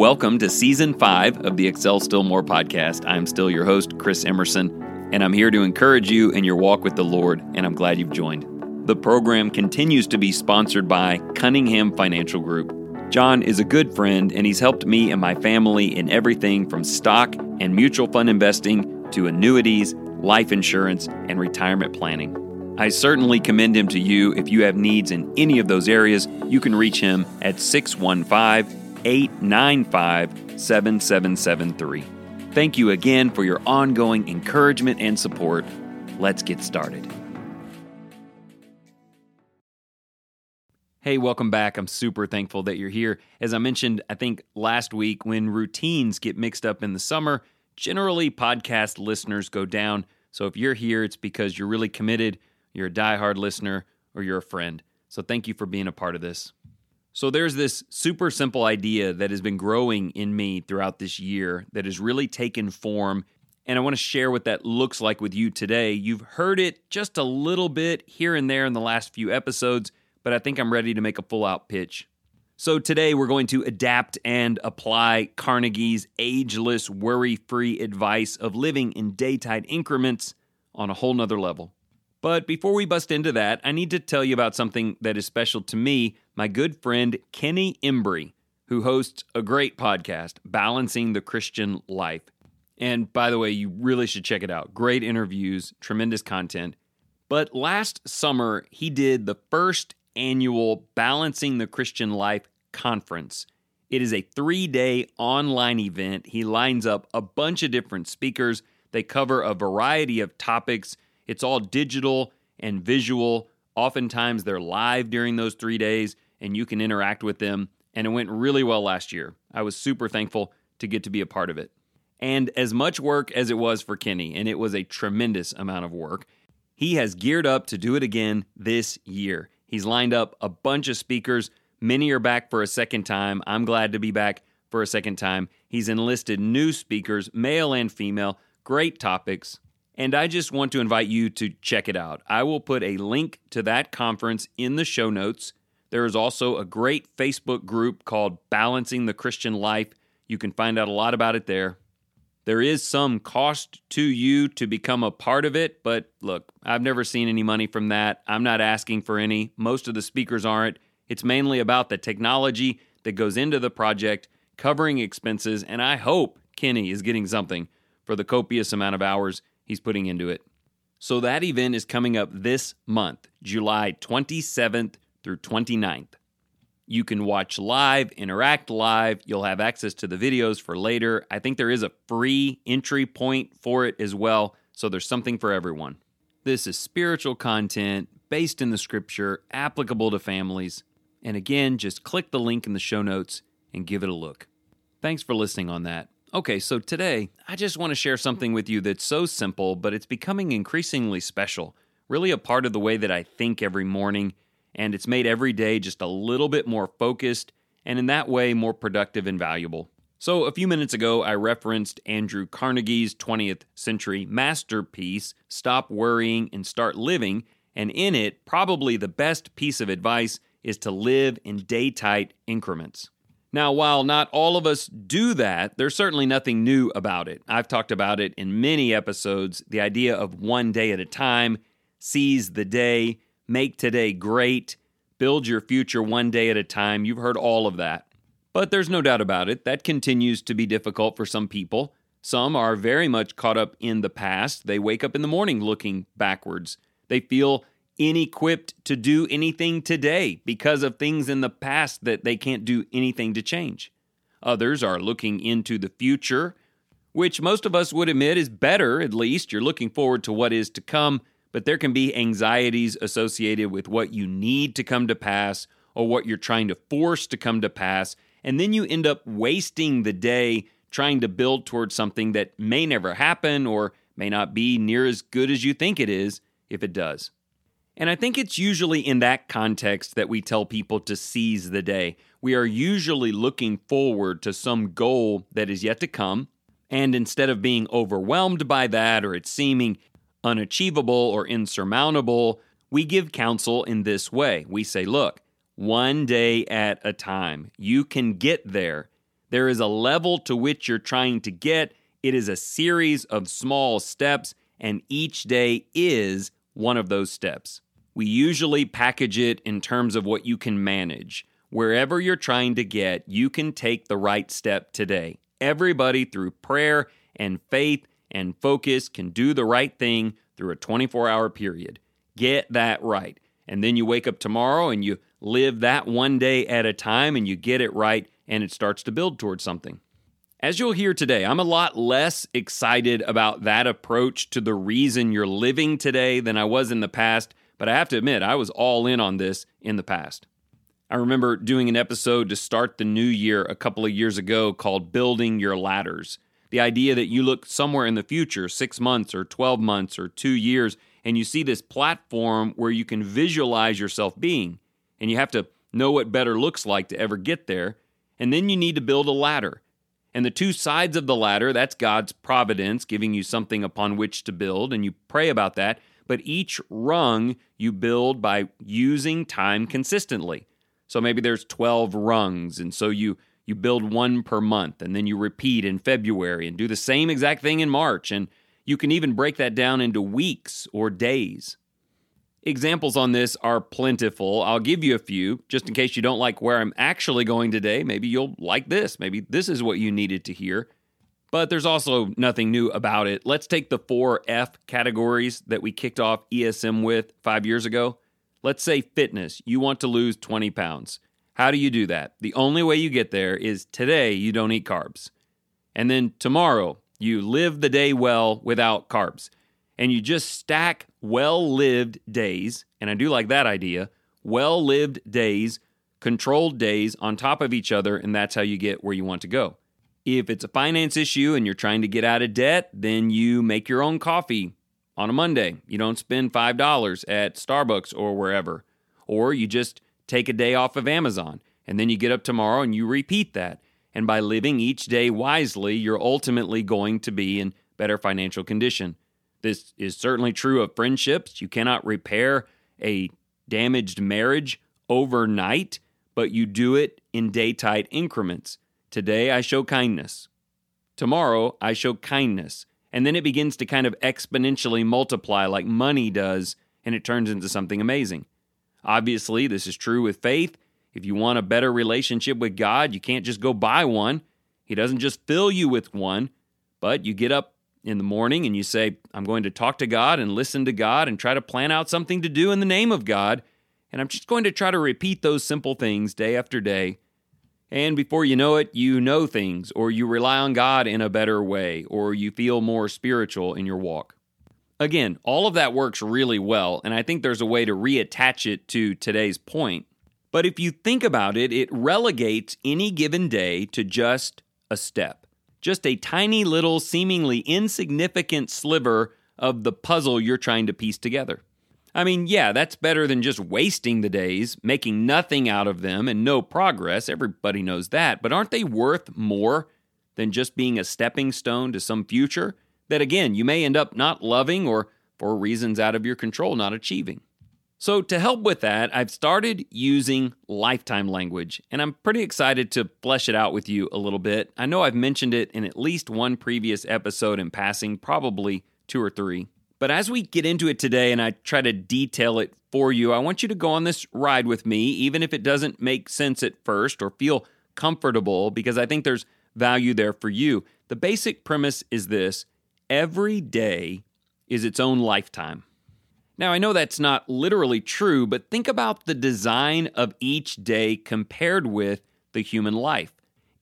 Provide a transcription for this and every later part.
Welcome to season five of the Excel Still More podcast. I'm still your host, Chris Emerson, and I'm here to encourage you in your walk with the Lord, and I'm glad you've joined. The program continues to be sponsored by Cunningham Financial Group. John is a good friend, and he's helped me and my family in everything from stock and mutual fund investing to annuities, life insurance, and retirement planning. I certainly commend him to you. If you have needs in any of those areas, you can reach him at 615 895 7773. Thank you again for your ongoing encouragement and support. Let's get started. Hey, welcome back. I'm super thankful that you're here. As I mentioned, I think last week, when routines get mixed up in the summer, generally podcast listeners go down. So if you're here, it's because you're really committed, you're a diehard listener, or you're a friend. So thank you for being a part of this. So there's this super simple idea that has been growing in me throughout this year that has really taken form. And I want to share what that looks like with you today. You've heard it just a little bit here and there in the last few episodes, but I think I'm ready to make a full out pitch. So today we're going to adapt and apply Carnegie's ageless, worry free advice of living in day tight increments on a whole nother level. But before we bust into that, I need to tell you about something that is special to me my good friend Kenny Embry, who hosts a great podcast, Balancing the Christian Life. And by the way, you really should check it out. Great interviews, tremendous content. But last summer, he did the first annual Balancing the Christian Life conference. It is a three day online event. He lines up a bunch of different speakers. They cover a variety of topics it's all digital and visual. Oftentimes they're live during those three days and you can interact with them. And it went really well last year. I was super thankful to get to be a part of it. And as much work as it was for Kenny, and it was a tremendous amount of work, he has geared up to do it again this year. He's lined up a bunch of speakers. Many are back for a second time. I'm glad to be back for a second time. He's enlisted new speakers, male and female, great topics. And I just want to invite you to check it out. I will put a link to that conference in the show notes. There is also a great Facebook group called Balancing the Christian Life. You can find out a lot about it there. There is some cost to you to become a part of it, but look, I've never seen any money from that. I'm not asking for any. Most of the speakers aren't. It's mainly about the technology that goes into the project, covering expenses, and I hope Kenny is getting something for the copious amount of hours he's putting into it. So that event is coming up this month, July 27th through 29th. You can watch live, interact live. You'll have access to the videos for later. I think there is a free entry point for it as well, so there's something for everyone. This is spiritual content based in the scripture, applicable to families. And again, just click the link in the show notes and give it a look. Thanks for listening on that. Okay, so today I just want to share something with you that's so simple, but it's becoming increasingly special. Really a part of the way that I think every morning, and it's made every day just a little bit more focused and in that way more productive and valuable. So, a few minutes ago, I referenced Andrew Carnegie's 20th century masterpiece, Stop Worrying and Start Living, and in it, probably the best piece of advice is to live in day tight increments. Now, while not all of us do that, there's certainly nothing new about it. I've talked about it in many episodes the idea of one day at a time, seize the day, make today great, build your future one day at a time. You've heard all of that. But there's no doubt about it, that continues to be difficult for some people. Some are very much caught up in the past. They wake up in the morning looking backwards. They feel inequipped to do anything today because of things in the past that they can't do anything to change. Others are looking into the future, which most of us would admit is better, at least. You're looking forward to what is to come, but there can be anxieties associated with what you need to come to pass or what you're trying to force to come to pass. And then you end up wasting the day trying to build towards something that may never happen or may not be near as good as you think it is if it does. And I think it's usually in that context that we tell people to seize the day. We are usually looking forward to some goal that is yet to come. And instead of being overwhelmed by that or it seeming unachievable or insurmountable, we give counsel in this way. We say, look, one day at a time, you can get there. There is a level to which you're trying to get. It is a series of small steps, and each day is one of those steps. We usually package it in terms of what you can manage. Wherever you're trying to get, you can take the right step today. Everybody, through prayer and faith and focus, can do the right thing through a 24 hour period. Get that right. And then you wake up tomorrow and you live that one day at a time and you get it right and it starts to build towards something. As you'll hear today, I'm a lot less excited about that approach to the reason you're living today than I was in the past, but I have to admit, I was all in on this in the past. I remember doing an episode to start the new year a couple of years ago called Building Your Ladders. The idea that you look somewhere in the future, six months or 12 months or two years, and you see this platform where you can visualize yourself being. And you have to know what better looks like to ever get there. And then you need to build a ladder. And the two sides of the ladder, that's God's providence, giving you something upon which to build, and you pray about that. But each rung you build by using time consistently. So maybe there's 12 rungs, and so you you build one per month, and then you repeat in February and do the same exact thing in March. And you can even break that down into weeks or days. Examples on this are plentiful. I'll give you a few just in case you don't like where I'm actually going today. Maybe you'll like this. Maybe this is what you needed to hear. But there's also nothing new about it. Let's take the four F categories that we kicked off ESM with five years ago. Let's say fitness. You want to lose 20 pounds. How do you do that? The only way you get there is today you don't eat carbs. And then tomorrow you live the day well without carbs and you just stack well lived days, and I do like that idea well lived days, controlled days on top of each other, and that's how you get where you want to go. If it's a finance issue and you're trying to get out of debt, then you make your own coffee on a Monday. You don't spend $5 at Starbucks or wherever. Or you just take a day off of Amazon and then you get up tomorrow and you repeat that. And by living each day wisely, you're ultimately going to be in better financial condition. This is certainly true of friendships. You cannot repair a damaged marriage overnight, but you do it in day tight increments. Today, I show kindness. Tomorrow, I show kindness. And then it begins to kind of exponentially multiply like money does, and it turns into something amazing. Obviously, this is true with faith. If you want a better relationship with God, you can't just go buy one. He doesn't just fill you with one, but you get up in the morning and you say, I'm going to talk to God and listen to God and try to plan out something to do in the name of God. And I'm just going to try to repeat those simple things day after day. And before you know it, you know things, or you rely on God in a better way, or you feel more spiritual in your walk. Again, all of that works really well, and I think there's a way to reattach it to today's point. But if you think about it, it relegates any given day to just a step just a tiny little, seemingly insignificant sliver of the puzzle you're trying to piece together. I mean, yeah, that's better than just wasting the days, making nothing out of them and no progress. Everybody knows that. But aren't they worth more than just being a stepping stone to some future that, again, you may end up not loving or, for reasons out of your control, not achieving? So, to help with that, I've started using lifetime language, and I'm pretty excited to flesh it out with you a little bit. I know I've mentioned it in at least one previous episode in passing, probably two or three. But as we get into it today and I try to detail it for you, I want you to go on this ride with me, even if it doesn't make sense at first or feel comfortable, because I think there's value there for you. The basic premise is this every day is its own lifetime. Now, I know that's not literally true, but think about the design of each day compared with the human life.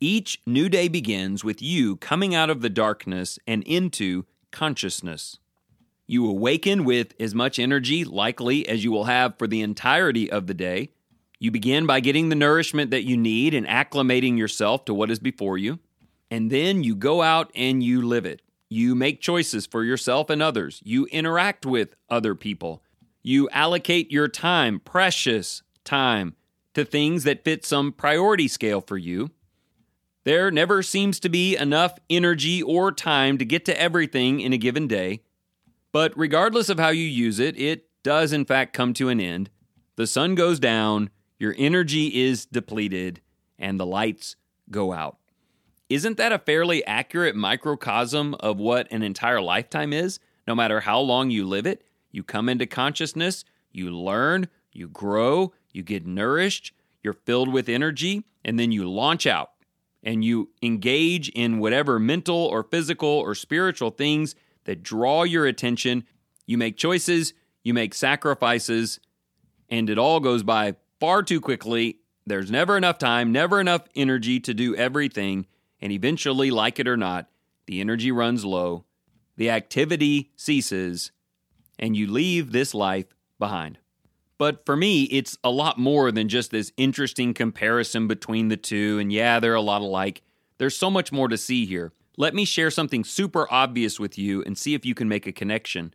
Each new day begins with you coming out of the darkness and into consciousness. You awaken with as much energy, likely, as you will have for the entirety of the day. You begin by getting the nourishment that you need and acclimating yourself to what is before you. And then you go out and you live it. You make choices for yourself and others. You interact with other people. You allocate your time, precious time, to things that fit some priority scale for you. There never seems to be enough energy or time to get to everything in a given day. But regardless of how you use it, it does in fact come to an end. The sun goes down, your energy is depleted, and the lights go out. isn't that a fairly accurate microcosm of what an entire lifetime is? No matter how long you live it, you come into consciousness, you learn, you grow, you get nourished, you're filled with energy, and then you launch out and you engage in whatever mental or physical or spiritual things that draw your attention. You make choices, you make sacrifices, and it all goes by far too quickly. There's never enough time, never enough energy to do everything. And eventually, like it or not, the energy runs low, the activity ceases, and you leave this life behind. But for me, it's a lot more than just this interesting comparison between the two. And yeah, they're a lot alike. There's so much more to see here. Let me share something super obvious with you and see if you can make a connection.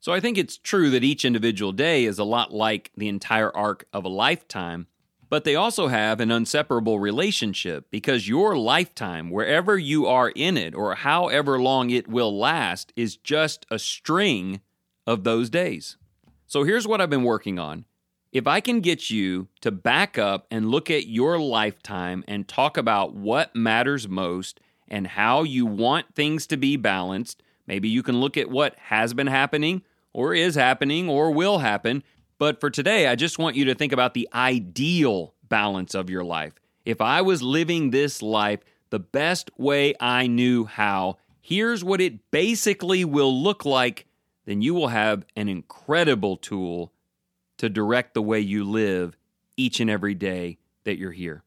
So I think it's true that each individual day is a lot like the entire arc of a lifetime, but they also have an inseparable relationship because your lifetime, wherever you are in it or however long it will last, is just a string of those days. So here's what I've been working on. If I can get you to back up and look at your lifetime and talk about what matters most and how you want things to be balanced, maybe you can look at what has been happening or is happening or will happen. But for today, I just want you to think about the ideal balance of your life. If I was living this life the best way I knew how, here's what it basically will look like then you will have an incredible tool to direct the way you live each and every day that you're here.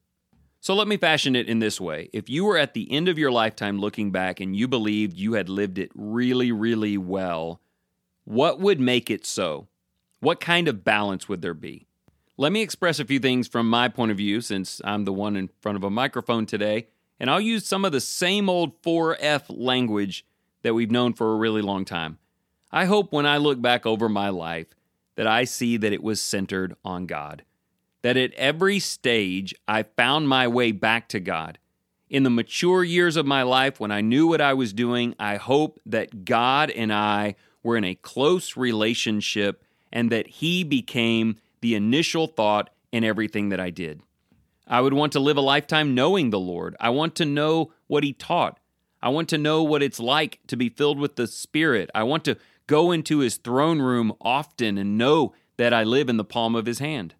So let me fashion it in this way. If you were at the end of your lifetime looking back and you believed you had lived it really, really well, what would make it so? What kind of balance would there be? Let me express a few things from my point of view since I'm the one in front of a microphone today, and I'll use some of the same old 4F language that we've known for a really long time. I hope when I look back over my life that I see that it was centered on God. That at every stage I found my way back to God. In the mature years of my life, when I knew what I was doing, I hope that God and I were in a close relationship and that He became the initial thought in everything that I did. I would want to live a lifetime knowing the Lord. I want to know what He taught. I want to know what it's like to be filled with the Spirit. I want to go into his throne room often and know that I live in the palm of his hand.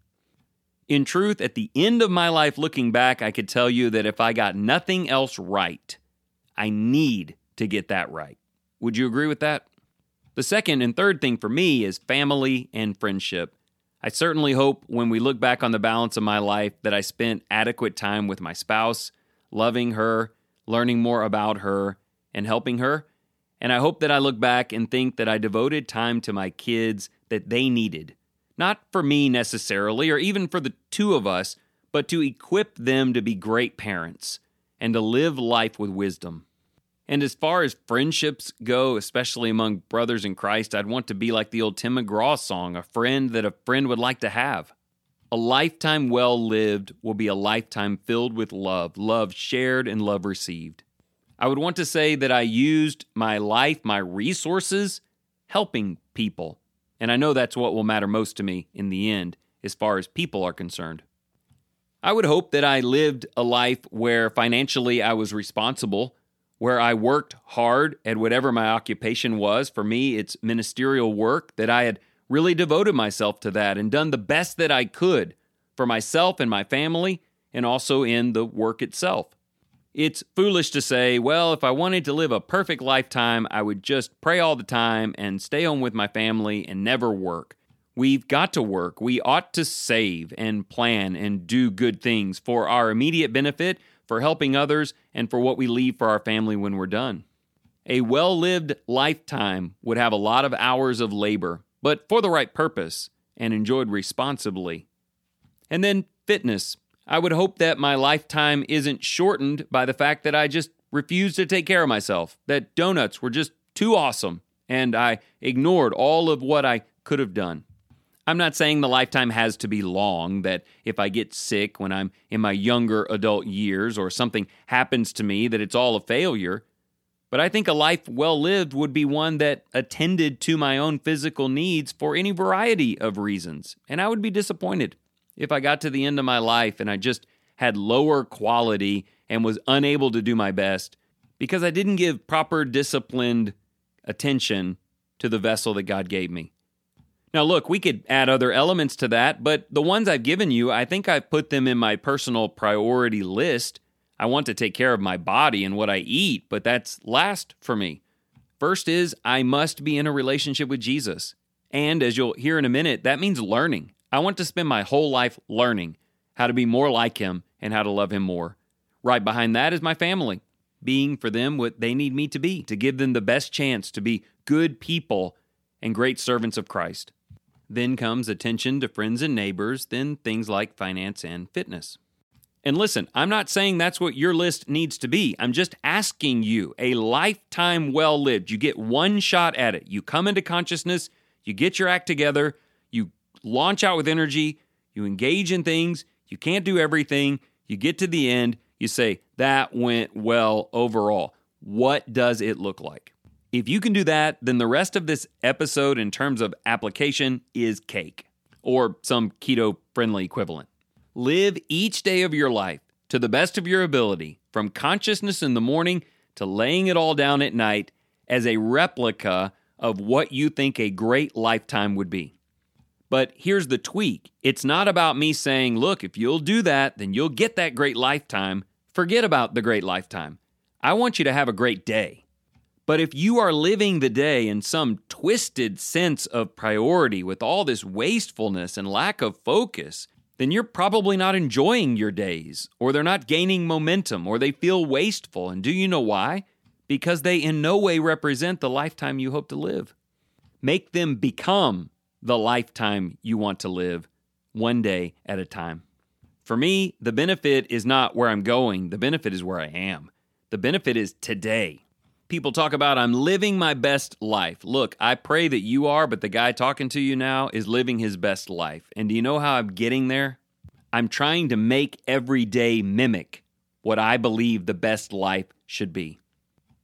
In truth, at the end of my life looking back, I could tell you that if I got nothing else right, I need to get that right. Would you agree with that? The second and third thing for me is family and friendship. I certainly hope when we look back on the balance of my life that I spent adequate time with my spouse, loving her, learning more about her, and helping her. And I hope that I look back and think that I devoted time to my kids that they needed. Not for me necessarily, or even for the two of us, but to equip them to be great parents and to live life with wisdom. And as far as friendships go, especially among brothers in Christ, I'd want to be like the old Tim McGraw song, a friend that a friend would like to have. A lifetime well lived will be a lifetime filled with love, love shared and love received. I would want to say that I used my life, my resources, helping people. And I know that's what will matter most to me in the end, as far as people are concerned. I would hope that I lived a life where financially I was responsible, where I worked hard at whatever my occupation was. For me, it's ministerial work, that I had really devoted myself to that and done the best that I could for myself and my family, and also in the work itself. It's foolish to say, well, if I wanted to live a perfect lifetime, I would just pray all the time and stay home with my family and never work. We've got to work. We ought to save and plan and do good things for our immediate benefit, for helping others, and for what we leave for our family when we're done. A well lived lifetime would have a lot of hours of labor, but for the right purpose and enjoyed responsibly. And then fitness. I would hope that my lifetime isn't shortened by the fact that I just refused to take care of myself, that donuts were just too awesome, and I ignored all of what I could have done. I'm not saying the lifetime has to be long, that if I get sick when I'm in my younger adult years or something happens to me, that it's all a failure. But I think a life well lived would be one that attended to my own physical needs for any variety of reasons, and I would be disappointed if I got to the end of my life and I just had lower quality and was unable to do my best because I didn't give proper disciplined attention to the vessel that God gave me. Now, look, we could add other elements to that, but the ones I've given you, I think I've put them in my personal priority list. I want to take care of my body and what I eat, but that's last for me. First is I must be in a relationship with Jesus. And as you'll hear in a minute, that means learning. I want to spend my whole life learning how to be more like Him and how to love Him more. Right behind that is my family, being for them what they need me to be, to give them the best chance to be good people and great servants of Christ. Then comes attention to friends and neighbors, then things like finance and fitness. And listen, I'm not saying that's what your list needs to be. I'm just asking you a lifetime well lived. You get one shot at it. You come into consciousness, you get your act together, launch out with energy, you engage in things, you can't do everything, you get to the end, you say, that went well overall. What does it look like? If you can do that, then the rest of this episode in terms of application is cake or some keto friendly equivalent. Live each day of your life to the best of your ability, from consciousness in the morning to laying it all down at night, as a replica of what you think a great lifetime would be. But here's the tweak it's not about me saying, look, if you'll do that, then you'll get that great lifetime. Forget about the great lifetime. I want you to have a great day. But if you are living the day in some twisted sense of priority with all this wastefulness and lack of focus, then you're probably not enjoying your days, or they're not gaining momentum, or they feel wasteful. And do you know why? Because they in no way represent the lifetime you hope to live. Make them become the lifetime you want to live, one day at a time. For me, the benefit is not where I'm going, the benefit is where I am. The benefit is today. People talk about I'm living my best life. Look, I pray that you are, but the guy talking to you now is living his best life. And do you know how I'm getting there? I'm trying to make every day mimic what I believe the best life should be.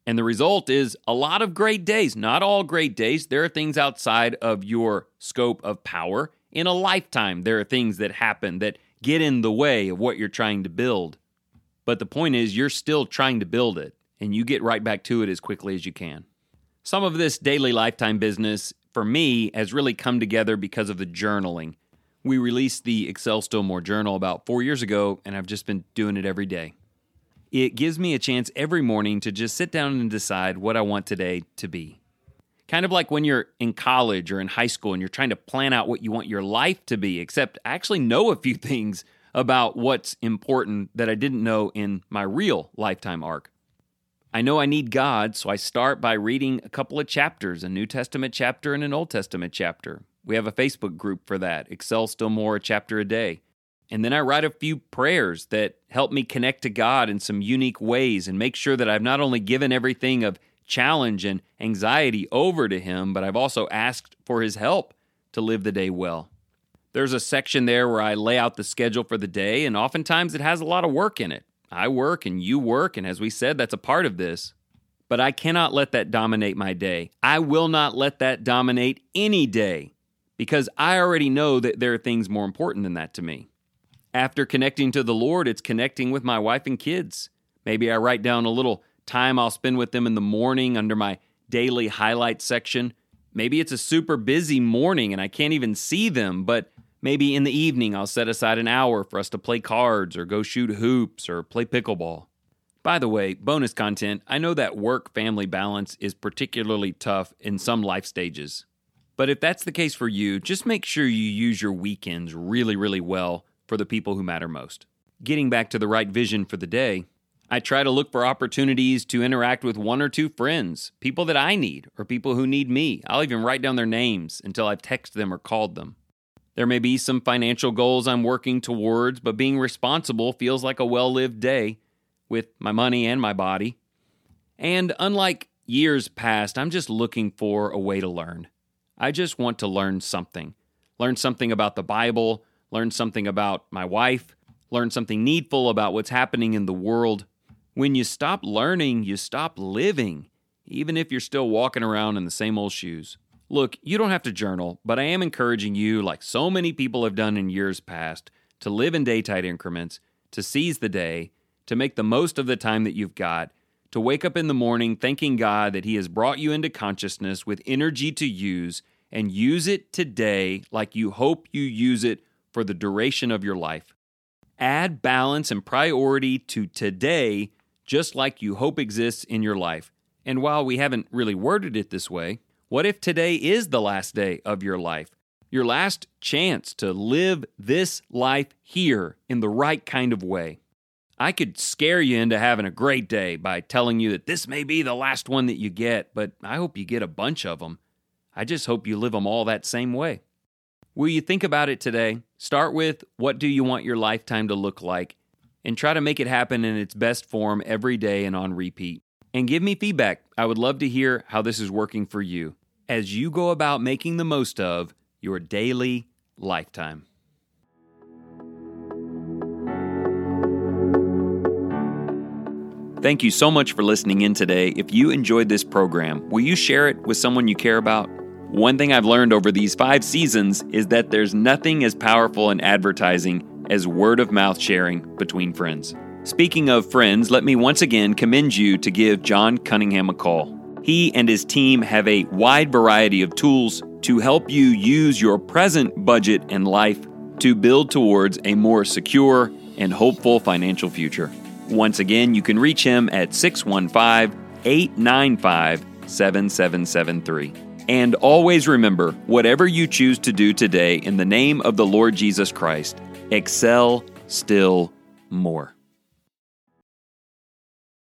And the result is a lot of great days. Not all great days. There are things outside of your scope of power. In a lifetime, there are things that happen that get in the way of what you're trying to build. But the point is, you're still trying to build it and you get right back to it as quickly as you can. Some of this daily lifetime business, for me, has really come together because of the journaling. We released the Excel Still More journal about four years ago, and I've just been doing it every day. It gives me a chance every morning to just sit down and decide what I want today to be. Kind of like when you're in college or in high school and you're trying to plan out what you want your life to be, except I actually know a few things about what's important that I didn't know in my real lifetime arc. I know I need God, so I start by reading a couple of chapters, a New Testament chapter and an Old Testament chapter. We have a Facebook group for that, Excel Still More, a chapter a day. And then I write a few prayers that help me connect to God in some unique ways and make sure that I've not only given everything of challenge and anxiety over to Him, but I've also asked for His help to live the day well. There's a section there where I lay out the schedule for the day, and oftentimes it has a lot of work in it. I work and you work, and as we said, that's a part of this. But I cannot let that dominate my day. I will not let that dominate any day because I already know that there are things more important than that to me. After connecting to the Lord, it's connecting with my wife and kids. Maybe I write down a little time I'll spend with them in the morning under my daily highlight section. Maybe it's a super busy morning and I can't even see them, but Maybe in the evening, I'll set aside an hour for us to play cards or go shoot hoops or play pickleball. By the way, bonus content I know that work family balance is particularly tough in some life stages. But if that's the case for you, just make sure you use your weekends really, really well for the people who matter most. Getting back to the right vision for the day, I try to look for opportunities to interact with one or two friends, people that I need, or people who need me. I'll even write down their names until I've texted them or called them. There may be some financial goals I'm working towards, but being responsible feels like a well lived day with my money and my body. And unlike years past, I'm just looking for a way to learn. I just want to learn something. Learn something about the Bible, learn something about my wife, learn something needful about what's happening in the world. When you stop learning, you stop living, even if you're still walking around in the same old shoes. Look, you don't have to journal, but I am encouraging you, like so many people have done in years past, to live in day increments, to seize the day, to make the most of the time that you've got, to wake up in the morning thanking God that He has brought you into consciousness with energy to use and use it today like you hope you use it for the duration of your life. Add balance and priority to today just like you hope exists in your life. And while we haven't really worded it this way, what if today is the last day of your life? Your last chance to live this life here in the right kind of way. I could scare you into having a great day by telling you that this may be the last one that you get, but I hope you get a bunch of them. I just hope you live them all that same way. Will you think about it today? Start with what do you want your lifetime to look like and try to make it happen in its best form every day and on repeat. And give me feedback. I would love to hear how this is working for you as you go about making the most of your daily lifetime. Thank you so much for listening in today. If you enjoyed this program, will you share it with someone you care about? One thing I've learned over these five seasons is that there's nothing as powerful in advertising as word of mouth sharing between friends. Speaking of friends, let me once again commend you to give John Cunningham a call. He and his team have a wide variety of tools to help you use your present budget and life to build towards a more secure and hopeful financial future. Once again, you can reach him at 615 895 7773. And always remember whatever you choose to do today in the name of the Lord Jesus Christ, excel still more.